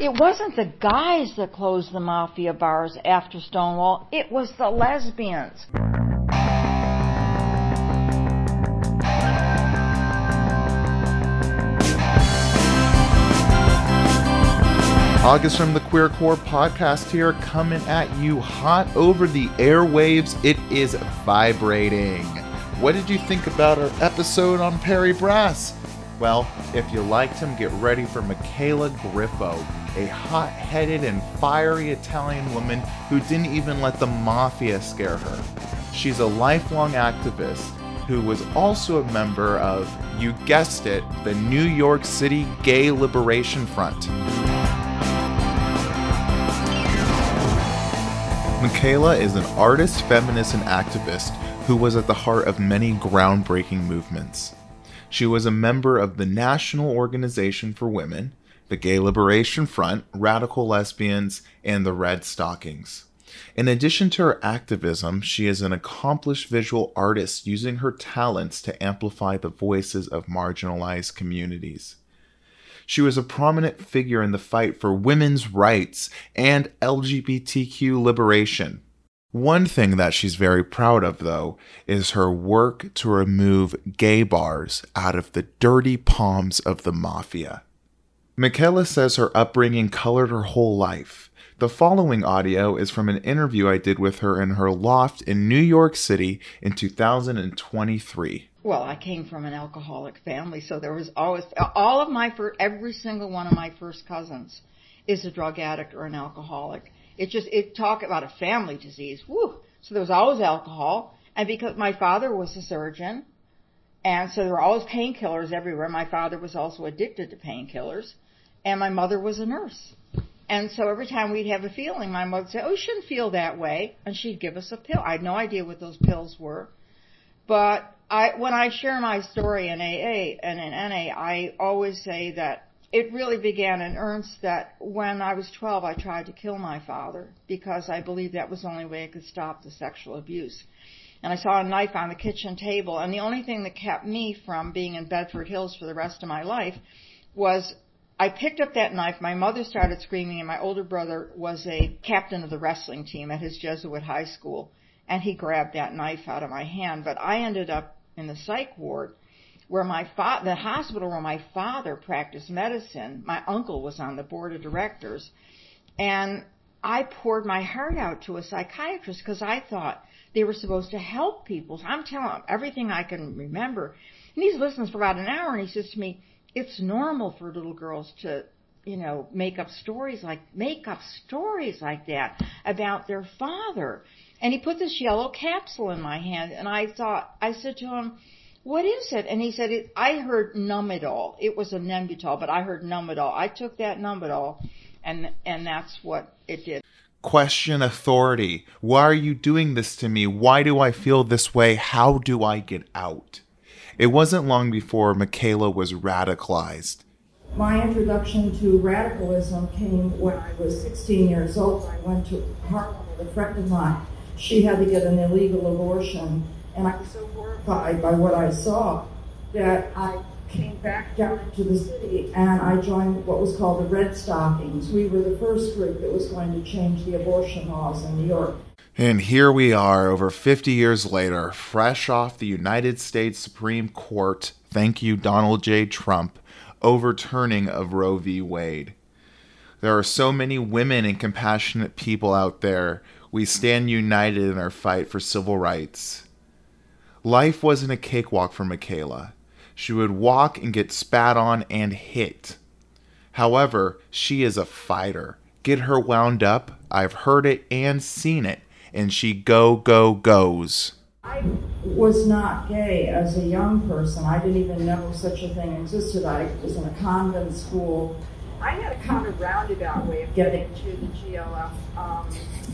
It wasn't the guys that closed the mafia bars after Stonewall, it was the lesbians. August from the Queer Core podcast here, coming at you hot over the airwaves. It is vibrating. What did you think about our episode on Perry Brass? Well, if you liked him, get ready for Michela Griffo, a hot headed and fiery Italian woman who didn't even let the mafia scare her. She's a lifelong activist who was also a member of, you guessed it, the New York City Gay Liberation Front. Michela is an artist, feminist, and activist who was at the heart of many groundbreaking movements. She was a member of the National Organization for Women, the Gay Liberation Front, Radicalesbians, and the Redstockings. In addition to her activism, she is an accomplished visual artist using her talents to amplify the voices of marginalized communities. She was a prominent figure in the fight for women's rights and LGBTQ liberation. One thing that she's very proud of, though, is her work to remove gay bars out of the dirty palms of the mafia. Michela says her upbringing colored her whole life. The following audio is from an interview I did with her in her loft in New York City in 2023 well, I came from an alcoholic family, so there was always all of my first, every single one of my first cousins is a drug addict or an alcoholic. It just it talk about a family disease. Woo! So there was always alcohol, and because my father was a surgeon, and so there were always painkillers everywhere. My father was also addicted to painkillers, and my mother was a nurse. And so every time we'd have a feeling, my mother would say, "Oh, you shouldn't feel that way," and she'd give us a pill. I had no idea what those pills were, but I, when I share my story in AA and in NA, I always say that it really began in earnest that when I was 12, I tried to kill my father because I believed that was the only way I could stop the sexual abuse. And I saw a knife on the kitchen table, and the only thing that kept me from being in Bedford Hills for the rest of my life was I picked up that knife. My mother started screaming, and my older brother was a captain of the wrestling team at his Jesuit high school, and he grabbed that knife out of my hand. But I ended up in the psych ward where my fa- the hospital where my father practiced medicine, my uncle was on the board of directors, and I poured my heart out to a psychiatrist because I thought they were supposed to help people. So I'm telling him everything I can remember, and he's listening for about an hour, and he says to me, "It's normal for little girls to." You know, make up stories like make up stories like that about their father. And he put this yellow capsule in my hand, and I thought, I said to him, what is it? And he said, it, I heard Numidol. It was a Nembutal, but I heard Numidol. I took that Numidol, and and that's what it did. Question authority. Why are you doing this to me? Why do I feel this way? How do I get out? It wasn't long before Michela was radicalized. My introduction to radicalism came when I was 16 years old. I went to Harlem with a friend of mine she had to get an illegal abortion. And I was so horrified by what I saw that I came back down to the city and I joined what was called the Redstockings. We were the first group that was going to change the abortion laws in New York. And here we are, over 50 years later, fresh off the United States Supreme Court, thank you, Donald J. Trump, overturning of Roe v. Wade. There are so many women and compassionate people out there we stand united in our fight for civil rights. Life wasn't a cakewalk for Michela. She would walk and get spat on and hit. However, she is a fighter. Get her wound up. I've heard it and seen it. And she go, go, goes. I was not gay as a young person. I didn't even know such a thing existed. I was in a convent school. I had a kind of roundabout way of getting to the GLF. Um,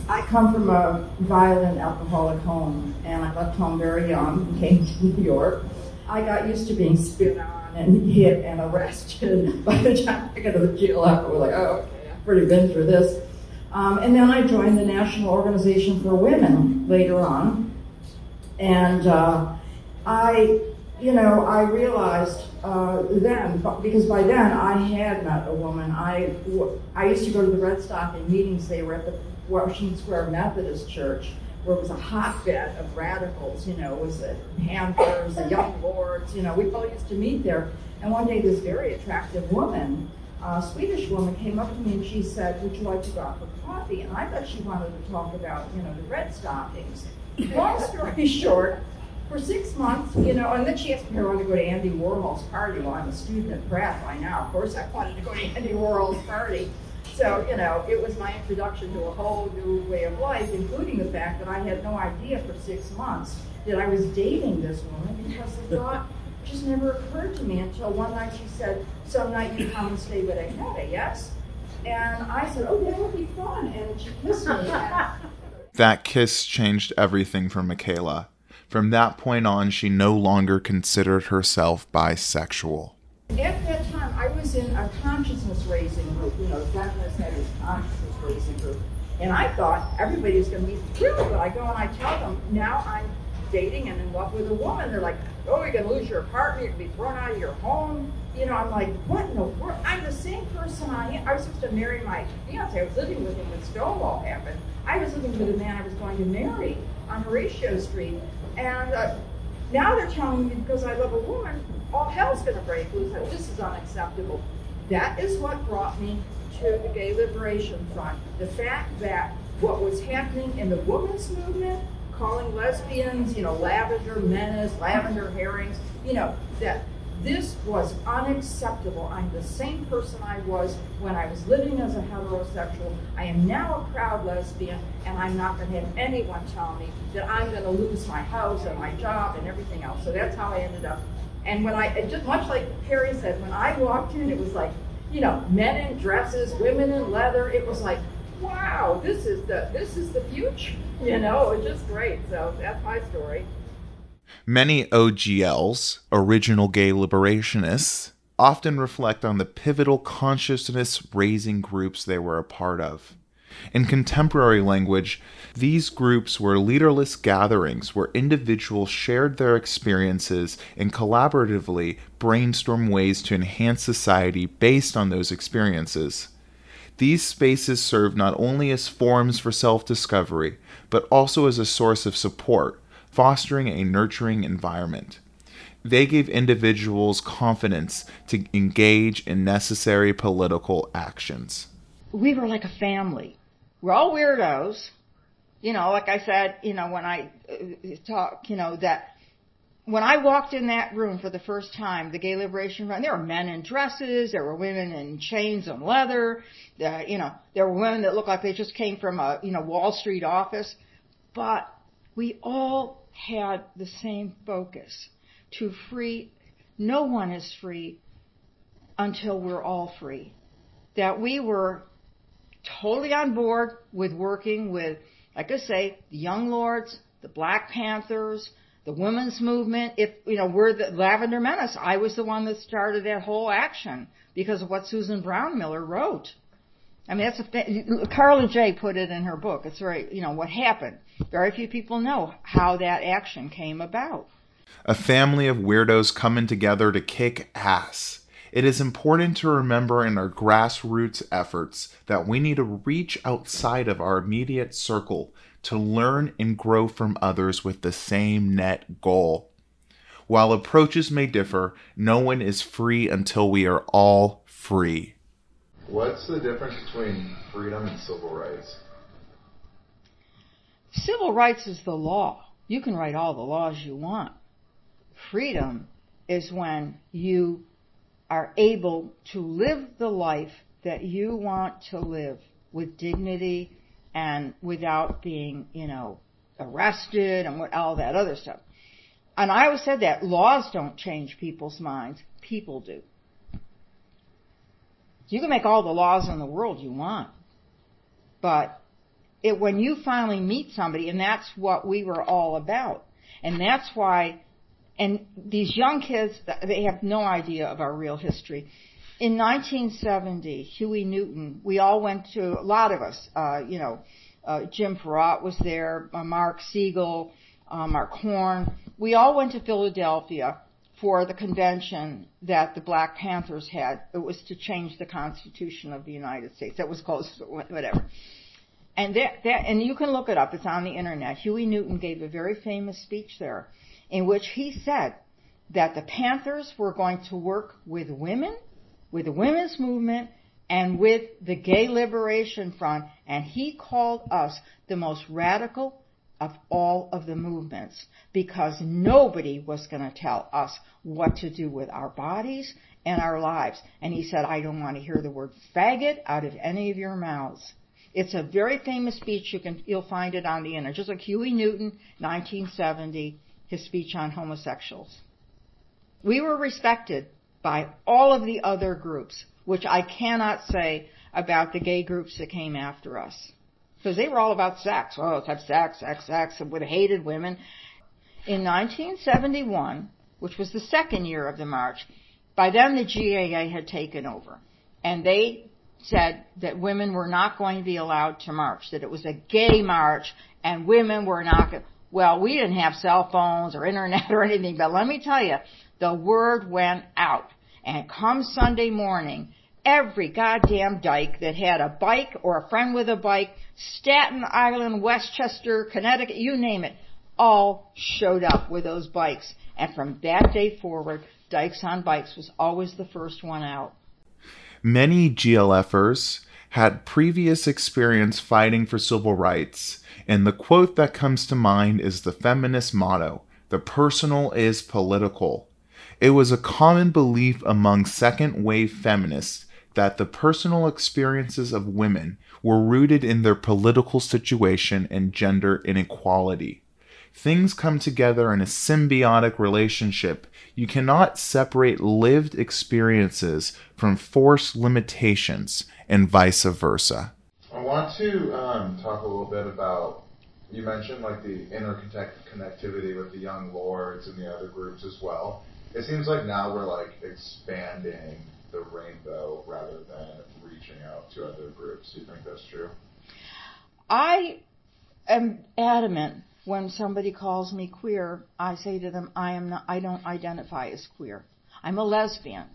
I come from a violent alcoholic home, and I left home very young, and came to New York. I got used to being spit on and hit and arrested. By the time I got to the GLF, I was like, oh, okay, I've already been through this. Um, and then I joined the National Organization for Women later on. And uh, I, you know, I realized uh, then, because by then I had met a woman. I, I used to go to the Redstocking meetings. They were at the Washington Square Methodist Church, where it was a hotbed of radicals. You know, it was the Panthers, the Young Lords. You know, we all used to meet there. And one day, this very attractive woman, a Swedish woman, came up to me and she said, "Would you like to go out for coffee?" And I thought she wanted to talk about, you know, the Redstockings. Long story short, for six months, you know, and then she asked me if I wanted to go to Andy Warhol's party. Well, I'm a student at Pratt by now. Of course, I wanted to go to Andy Warhol's party. So, you know, it was my introduction to a whole new way of life, including the fact that I had no idea for six months that I was dating this woman because the thought just never occurred to me until one night she said, Some night you come and stay with Agneta, yes? And I said, Oh, that would be fun. And she kissed me. that kiss changed everything for Michela. From that point on, she no longer considered herself bisexual. At that time, I was in a consciousness raising group. You know, feminists had this consciousness raising group. And I thought everybody was going to be thrilled. But I go and I tell them, now I'm dating and in love with a woman. They're like, oh, you're going to lose your apartment. You're going to be thrown out of your home. You know, I'm like, what in the world? I'm the same person I am. I was supposed to marry my fiance. I was living with him when Stonewall happened. I was living with a man I was going to marry on Horatio Street. And uh, now they're telling me because I love a woman, all hell's going to break loose. This is unacceptable. That is what brought me to the Gay Liberation Front. The fact that what was happening in the women's movement, calling lesbians, you know, lavender menace, lavender herrings, you know, that this was unacceptable. I'm the same person I was when I was living as a heterosexual. I am now a proud lesbian, and I'm not going to have anyone tell me that I'm going to lose my house and my job and everything else. So that's how I ended up. And when I, just much like Perry said, when I walked in, it was like, you know, men in dresses, women in leather. It was like, wow, this is the this is the future. You know, it's just great. So that's my story. Many OGLs, original gay liberationists, often reflect on the pivotal consciousness raising groups they were a part of. In contemporary language, these groups were leaderless gatherings where individuals shared their experiences and collaboratively brainstorm ways to enhance society based on those experiences. These spaces serve not only as forums for self discovery, but also as a source of support fostering a nurturing environment. They gave individuals confidence to engage in necessary political actions. We were like a family. We're all weirdos. You know, like I said, you know, when I uh, talk, you know, that when I walked in that room for the first time, the Gay Liberation Front, there were men in dresses, there were women in chains and leather, you know, there were women that looked like they just came from a, you know, Wall Street office. But we all had the same focus to free. No one is free until we're all free. That we were totally on board with working with, like I say, the Young Lords, the Black Panthers, the women's movement. If, you know, we're the Lavender Menace. I was the one that started that whole action because of what Susan Brownmiller wrote. I mean, that's a, Karla Jay put it in her book. It's very, you know, what happened. Very few people know how that action came about. A family of weirdos coming together to kick ass. It is important to remember in our grassroots efforts that we need to reach outside of our immediate circle to learn and grow from others with the same net goal. While approaches may differ, no one is free until we are all free. What's the difference between freedom and civil rights? Civil rights is the law. You can write all the laws you want. Freedom is when you are able to live the life that you want to live with dignity and without being, you know, arrested and all that other stuff. And I always said that laws don't change people's minds, people do. You can make all the laws in the world you want, but it, when you finally meet somebody, and that's what we were all about, and that's why, and these young kids, they have no idea of our real history. In 1970, Huey Newton, we all went to, a lot of us, uh, you know, uh, Jim Fouratt was there, uh, Mark Segal, uh, Mark Horn. We all went to Philadelphia for the convention that the Black Panthers had. It was to change the Constitution of the United States. That was close, whatever. And that, that, and you can look it up. It's on the internet. Huey Newton gave a very famous speech there, in which he said that the Panthers were going to work with women, with the women's movement, and with the Gay Liberation Front, and he called us the most radical of all of the movements because nobody was going to tell us what to do with our bodies and our lives. And he said, I don't want to hear the word faggot out of any of your mouths. It's a very famous speech. You can, you'll find it on the internet. Just like Huey Newton, 1970, his speech on homosexuals. We were respected by all of the other groups, which I cannot say about the gay groups that came after us. Because they were all about sex. Oh, let's have sex, sex, sex, with hated women. In 1971, which was the second year of the march, by then the GAA had taken over. And they said that women were not going to be allowed to march, that it was a gay march and women were not going well, we didn't have cell phones or internet or anything, but let me tell you, the word went out. And come Sunday morning, every goddamn dyke that had a bike or a friend with a bike, Staten Island, Westchester, Connecticut, you name it, all showed up with those bikes. And from that day forward, Dykes on Bikes was always the first one out. Many GLFers had previous experience fighting for civil rights, and the quote that comes to mind is the feminist motto the personal is political. It was a common belief among second wave feminists that the personal experiences of women were rooted in their political situation and gender inequality. Things come together in a symbiotic relationship you cannot separate lived experiences from forced limitations and vice versa. I want to um, talk a little bit about. You mentioned like the interconnectivity with the young lords and the other groups as well. It seems like now we're like expanding the rainbow rather than reaching out to other groups. Do you think that's true? I am adamant when somebody calls me queer, I say to them, I am not, I don't identify as queer. I'm a lesbian.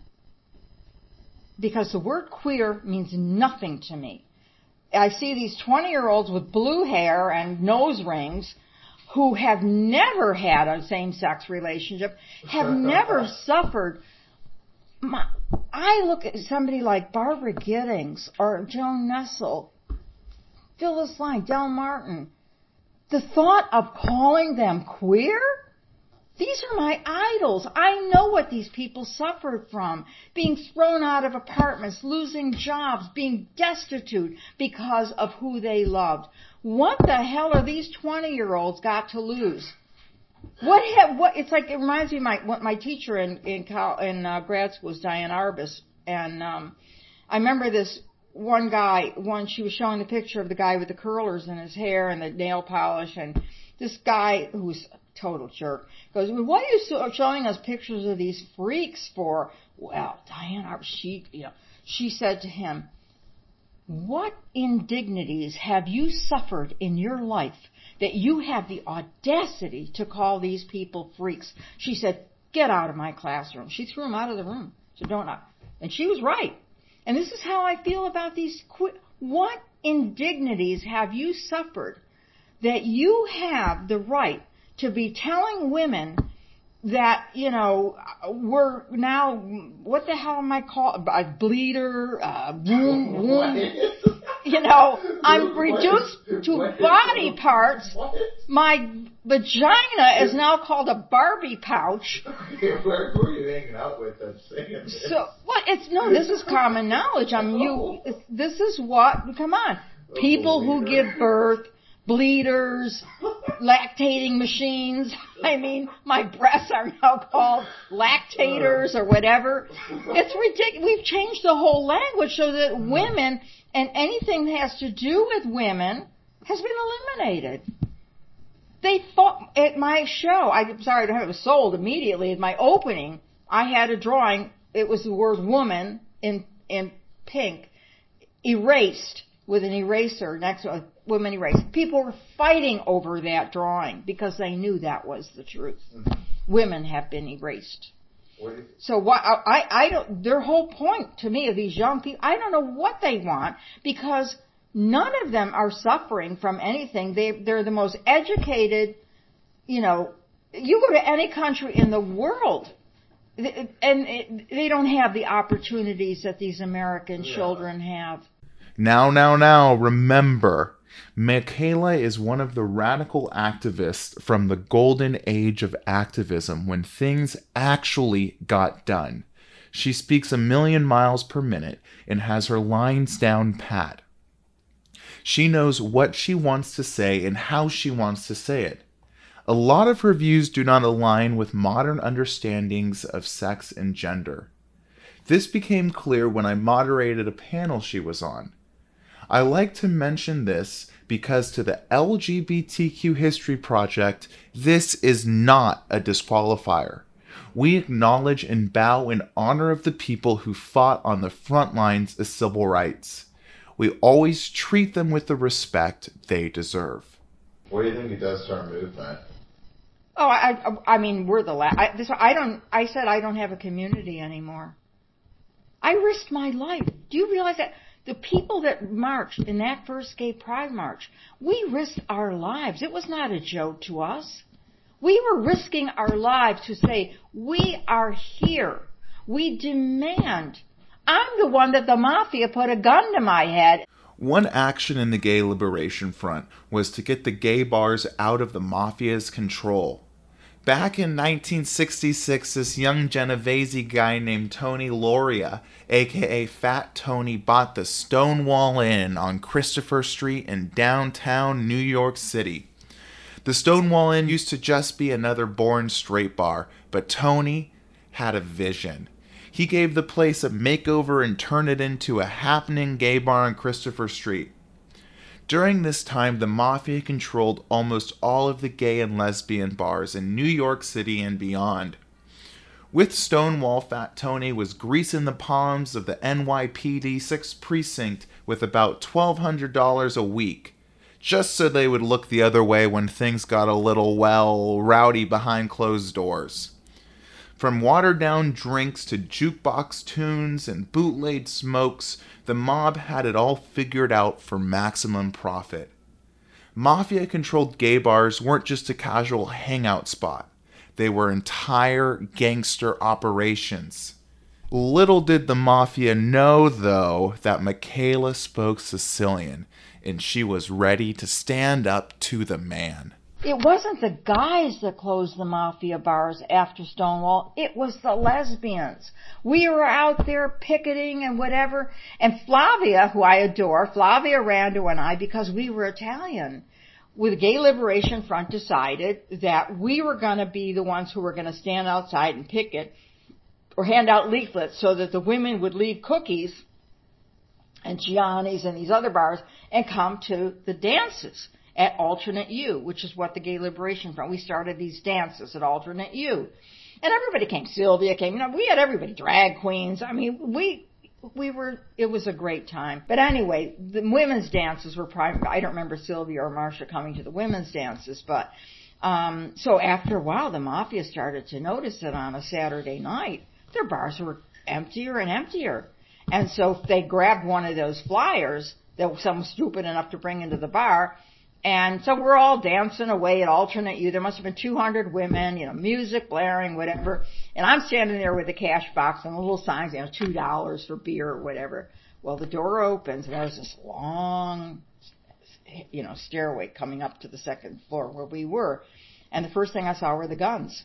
Because the word queer means nothing to me. I see these 20 year olds with blue hair and nose rings who have never had a same sex relationship, have never suffered. My, I look at somebody like Barbara Gittings or Joan Nestle, Phyllis Lyon, Del Martin, the thought of calling them queer? These are my idols. I know what these people suffered from. Being thrown out of apartments, losing jobs, being destitute because of who they loved. What the hell are these 20 year olds got to lose? What have, what, it's like, it reminds me of my, what my teacher in, in, in uh, grad school was Diane Arbus. And, um, I remember this one guy, one, she was showing the picture of the guy with the curlers in his hair and the nail polish, and this guy who's total jerk goes, "What are you showing us pictures of these freaks for?" Well, Diana, she, you know, she said to him, "What indignities have you suffered in your life that you have the audacity to call these people freaks?" She said, "Get out of my classroom." She threw him out of the room. So don't, I? and she was right. And this is how I feel about these. Qu- what indignities have you suffered that you have the right to be telling women that you know we're now what the hell am I called a bleeder, uh, wound, wound. you know I'm reduced to body parts. My vagina is now called a Barbie pouch. Where were you hanging out with that So what? It's no. This is common knowledge. I mean, you. This is what. Come on, people who give birth bleeders, lactating machines. I mean, my breasts are now called lactators or whatever. It's ridiculous. We've changed the whole language so that women and anything that has to do with women has been eliminated. They thought at my show, I'm sorry I don't have it sold immediately, at my opening, I had a drawing, it was the word woman in, in pink, erased with an eraser next to a women erased. People were fighting over that drawing because they knew that was the truth. Mm-hmm. Women have been erased. So what I I don't their whole point to me of these young people I don't know what they want because none of them are suffering from anything. They they're the most educated, you know. You go to any country in the world, and they don't have the opportunities that these American yeah. children have. Now, now, now, remember, Michela is one of the radical activists from the golden age of activism when things actually got done. She speaks a million miles per minute and has her lines down pat. She knows what she wants to say and how she wants to say it. A lot of her views do not align with modern understandings of sex and gender. This became clear when I moderated a panel she was on. I like to mention this because to the LGBTQ History Project, this is not a disqualifier. We acknowledge and bow in honor of the people who fought on the front lines of civil rights. We always treat them with the respect they deserve. What do you think it does to our movement? Oh, I, I, I mean, we're the last. I, this, I don't. I said I don't have a community anymore. I risked my life. Do you realize that the people that marched in that first gay pride march, we risked our lives. It was not a joke to us. We were risking our lives to say, we are here. We demand. I'm the one that the mafia put a gun to my head. One action in the Gay Liberation Front was to get the gay bars out of the mafia's control. Back in 1966, this young Genovese guy named Tony Lauria, aka Fat Tony, bought the Stonewall Inn on Christopher Street in downtown New York City. The Stonewall Inn used to just be another born straight bar, but Tony had a vision. He gave the place a makeover and turned it into a happening gay bar on Christopher Street. During this time, the Mafia controlled almost all of the gay and lesbian bars in New York City and beyond. With Stonewall, Fat Tony was greasing the palms of the NYPD 6th Precinct with about $1,200 a week, just so they would look the other way when things got a little, well, rowdy behind closed doors. From watered down drinks to jukebox tunes and bootleg smokes, the mob had it all figured out for maximum profit. Mafia controlled gay bars weren't just a casual hangout spot, they were entire gangster operations. Little did the Mafia know, though, that Michela spoke Sicilian, and she was ready to stand up to the man. It wasn't the guys that closed the mafia bars after Stonewall. It was the lesbians. We were out there picketing and whatever. And Flavia, who I adore, Flavia Rando and I, because we were Italian, with Gay Liberation Front decided that we were going to be the ones who were going to stand outside and picket or hand out leaflets so that the women would leave Kooky's and Gianni's and these other bars and come to the dances at Alternate U, which is what the Gay Liberation Front. We started these dances at Alternate U. And everybody came. Sylvia came. You know, we had everybody. Drag queens. I mean, we we were. It was a great time. But anyway, the women's dances were private. I don't remember Sylvia or Marcia coming to the women's dances, but um, so after a while, the mafia started to notice that on a Saturday night, their bars were emptier and emptier. And so they grabbed one of those flyers that someone stupid enough to bring into the bar and so we're all dancing away at alternate U. There must have been 200 women, you know, music blaring, whatever. And I'm standing there with a cash box and a little signs, you know, two dollars for beer or whatever. Well, the door opens and there's this long, you know, stairway coming up to the second floor where we were. And the first thing I saw were the guns.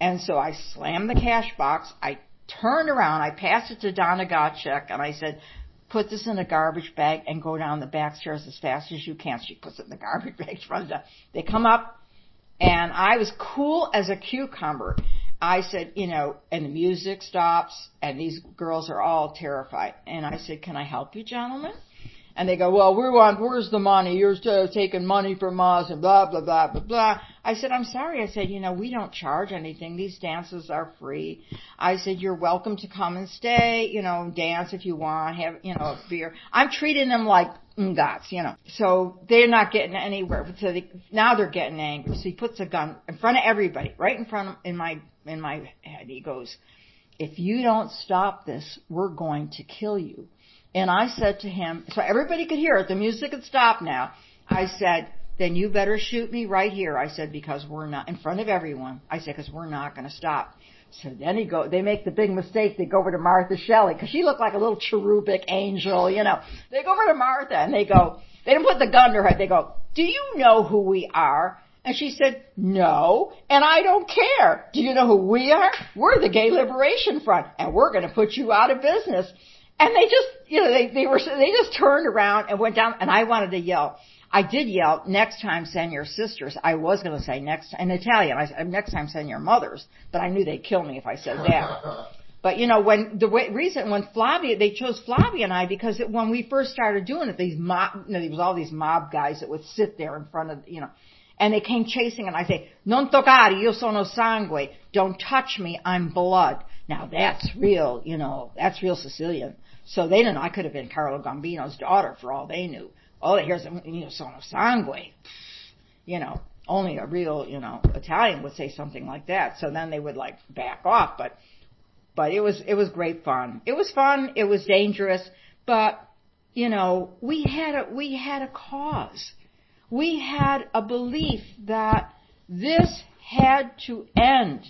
And so I slammed the cash box. I turned around. I passed it to Donna Gottschalk and I said, put this in a garbage bag and go down the back stairs as fast as you can. She puts it in the garbage bag. Runs down. They come up, and I was cool as a cucumber. I said, you know, and the music stops, and these girls are all terrified. And I said, can I help you, gentlemen? And they go, well, we want, where's the money? You're still taking money from us and blah, blah, blah, blah, blah. I said, I'm sorry. I said, you know, we don't charge anything. These dances are free. I said, you're welcome to come and stay, you know, dance if you want, have, you know, a beer. I'm treating them like gods, you know. So they're not getting anywhere. So they, now they're getting angry. So he puts a gun in front of everybody, right in front of, in my, in my head. He goes, if you don't stop this, we're going to kill you. And I said to him, so everybody could hear it, the music had stopped now. I said, then you better shoot me right here. I said, because we're not, in front of everyone. I said, because we're not going to stop. So then he go, they make the big mistake. They go over to Martha Shelley because she looked like a little cherubic angel, you know. They go over to Martha and they go, they didn't put the gun to her. They go, do you know who we are? And she said, no, and I don't care. Do you know who we are? We're the Gay Liberation Front, and we're going to put you out of business. And they just, you know, they, they were, they just turned around and went down, and I wanted to yell. I did yell, next time send your sisters. I was going to say next, in Italian, I said, next time send your mothers, but I knew they'd kill me if I said that. But you know, when the way, reason when Flavia, they chose Flavia and I because it, when we first started doing it, these mob, you know, there was all these mob guys that would sit there in front of, you know, and they came chasing and I say, non toccare, io sono sangue. Don't touch me, I'm blood. Now that's real, you know, that's real Sicilian. So they didn't know I could have been Carlo Gambino's daughter for all they knew. Oh, here's, you know, sono sangue. You know, only a real, you know, Italian would say something like that. So then they would like back off, but but it was it was great fun. It was fun. It was dangerous, but you know we had a we had a cause. We had a belief that this had to end.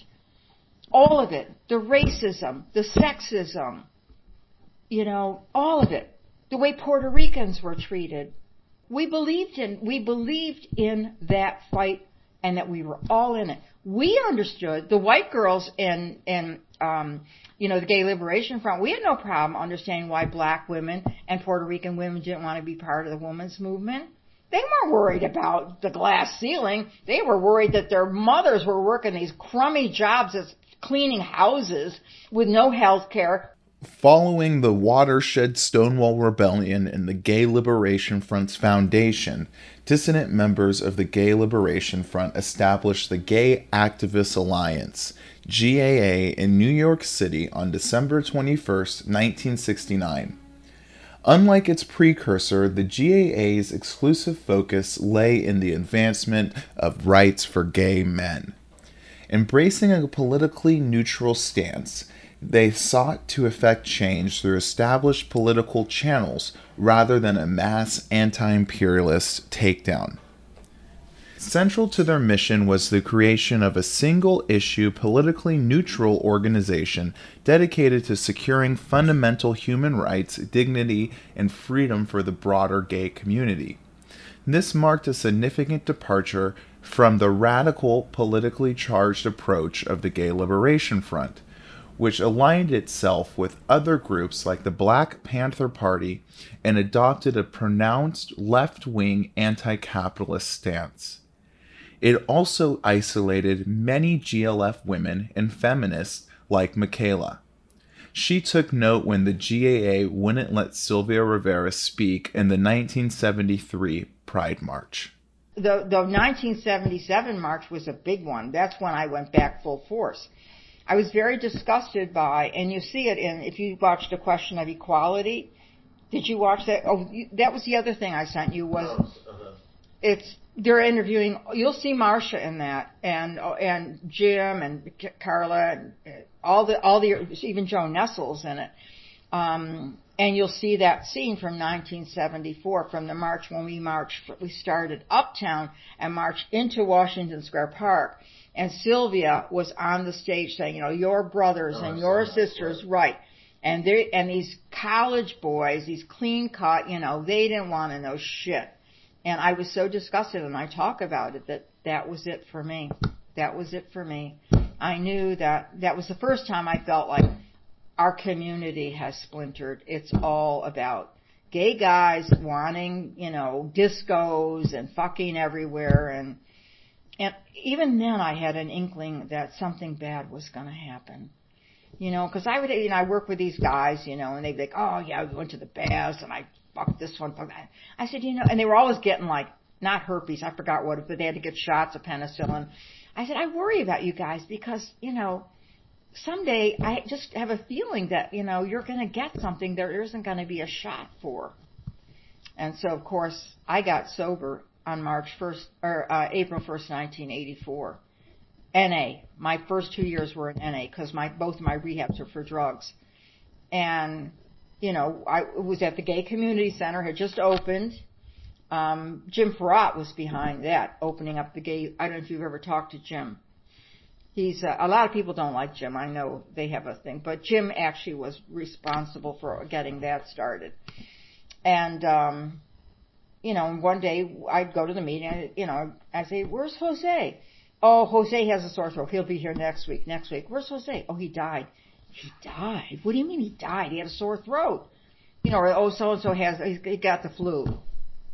All of it, the racism, the sexism, you know, all of it, the way Puerto Ricans were treated. We believed in we believed in that fight and that we were all in it. We understood the white girls and and um, you know, the Gay Liberation Front, we had no problem understanding why black women and Puerto Rican women didn't want to be part of the women's movement. They weren't worried about the glass ceiling. They were worried that their mothers were working these crummy jobs as cleaning houses with no health care. Following the Watershed Stonewall Rebellion and the Gay Liberation Front's foundation, dissident members of the Gay Liberation Front established the Gay Activists Alliance, GAA in New York City on December 21, 1969. Unlike its precursor, the GAA's exclusive focus lay in the advancement of rights for gay men. Embracing a politically neutral stance, they sought to effect change through established political channels rather than a mass anti imperialist takedown. Central to their mission was the creation of a single issue, politically neutral organization dedicated to securing fundamental human rights, dignity, and freedom for the broader gay community. This marked a significant departure from the radical, politically charged approach of the Gay Liberation Front, which aligned itself with other groups like the Black Panther Party and adopted a pronounced left wing anti capitalist stance. It also isolated many GLF women and feminists like Michela. She took note when the GAA wouldn't let Sylvia Rivera speak in the 1973 Pride March. The, the 1977 march was a big one. That's when I went back full force. I was very disgusted by, and you see it in, if you watched A Question of Equality, did you watch that? Oh, you, that was the other thing I sent you was, it's they're interviewing. You'll see Marcia in that, and and Jim and Karla and uh, all the all the even Joan Nestle's in it. Um, and you'll see that scene from 1974 from the march when we marched. We started uptown and marched into Washington Square Park. And Sylvia was on the stage saying, you know, your brothers oh, and your sisters, right. And they and these college boys, these clean cut, you know, they didn't want to know shit and I was so disgusted, and I talk about it, that that was it for me. That was it for me. I knew that that was the first time I felt like our community has splintered. It's all about gay guys wanting, you know, discos and fucking everywhere and and even then I had an inkling that something bad was going to happen. You know, because I would, you know, I work with these guys, you know, and they'd be like, oh yeah, we went to the baths and I fuck this one, fuck that. I said, you know, and they were always getting like, not herpes, I forgot what, but they had to get shots of penicillin. I said, I worry about you guys because, you know, someday I just have a feeling that, you know, you're going to get something there isn't going to be a shot for. And so, of course, I got sober on March 1st, or uh, April 1st, 1984. NA. My first two years were in NA because my both my rehabs are for drugs, and you know I was at the Gay Community Center had just opened. Um, Jim Fouratt was behind that, opening up the gay. I don't know if you've ever talked to Jim. He's uh, a lot of people don't like Jim. I know they have a thing, but Jim actually was responsible for getting that started. And um, you know, and one day I'd go to the meeting. and, You know, I'd say, "Where's Jose?" Oh, Jose has a sore throat. He'll be here next week. Next week. Where's Jose? Oh, he died. He died. What do you mean he died? He had a sore throat. You know, or, oh, so and so has he got the flu.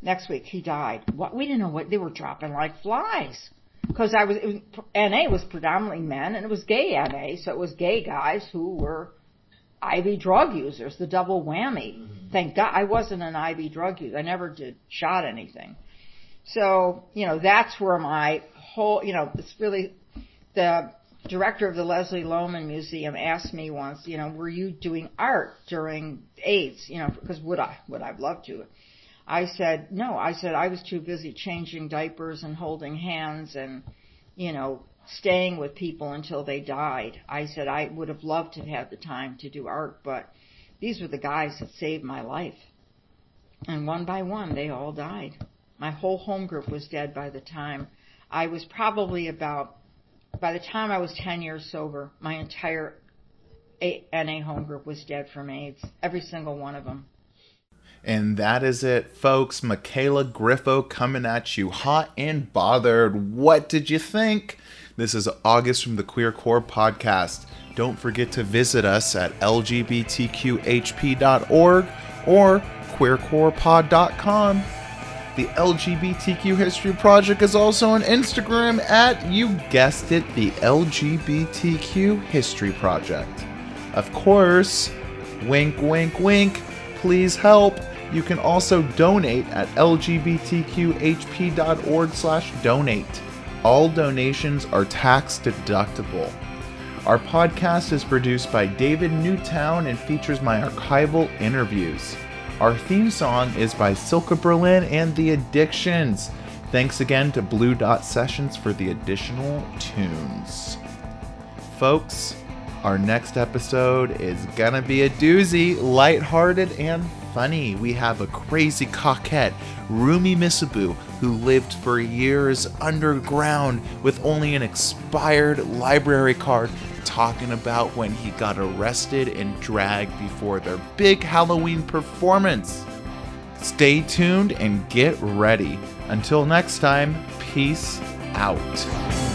Next week he died. What? We didn't know what they were dropping like flies. Because I was, was NA was predominantly men and it was gay NA, so it was gay guys who were IV drug users, the double whammy. Mm-hmm. Thank God I wasn't an IV drug user. I never did shot anything. So, you know, that's where my whole, you know, it's really the director of the Leslie Lohman Museum asked me once, you know, were you doing art during AIDS? You know, because would I? Would I've loved to. I said, no, I said I was too busy changing diapers and holding hands and, you know, staying with people until they died. I said I would have loved to have had the time to do art, but these were the guys that saved my life. And one by one, they all died. My whole home group was dead by the time I was probably about, by the time I was 10 years sober, my entire NA home group was dead from AIDS. Every single one of them. And that is it, folks. Michela Griffo coming at you hot and bothered. What did you think? This is August from the Queer Core podcast. Don't forget to visit us at lgbtqhp.org or queercorepod.com. The LGBTQ History Project is also on Instagram at, you guessed it, the LGBTQ History Project. Of course, wink, wink, wink, please help you can also donate at lgbtqhp.org slash donate. All donations are tax deductible. Our podcast is produced by David Newtown and features my archival interviews. Our theme song is by Silka Berlin and The Addictions. Thanks again to Blue Dot Sessions for the additional tunes. Folks, our next episode is gonna be a doozy, lighthearted and funny. We have a crazy Cockette, Rumi Missabu, who lived for years underground with only an expired library card, talking about when he got arrested and dragged before their big Halloween performance. Stay tuned and get ready. Until next time, peace out.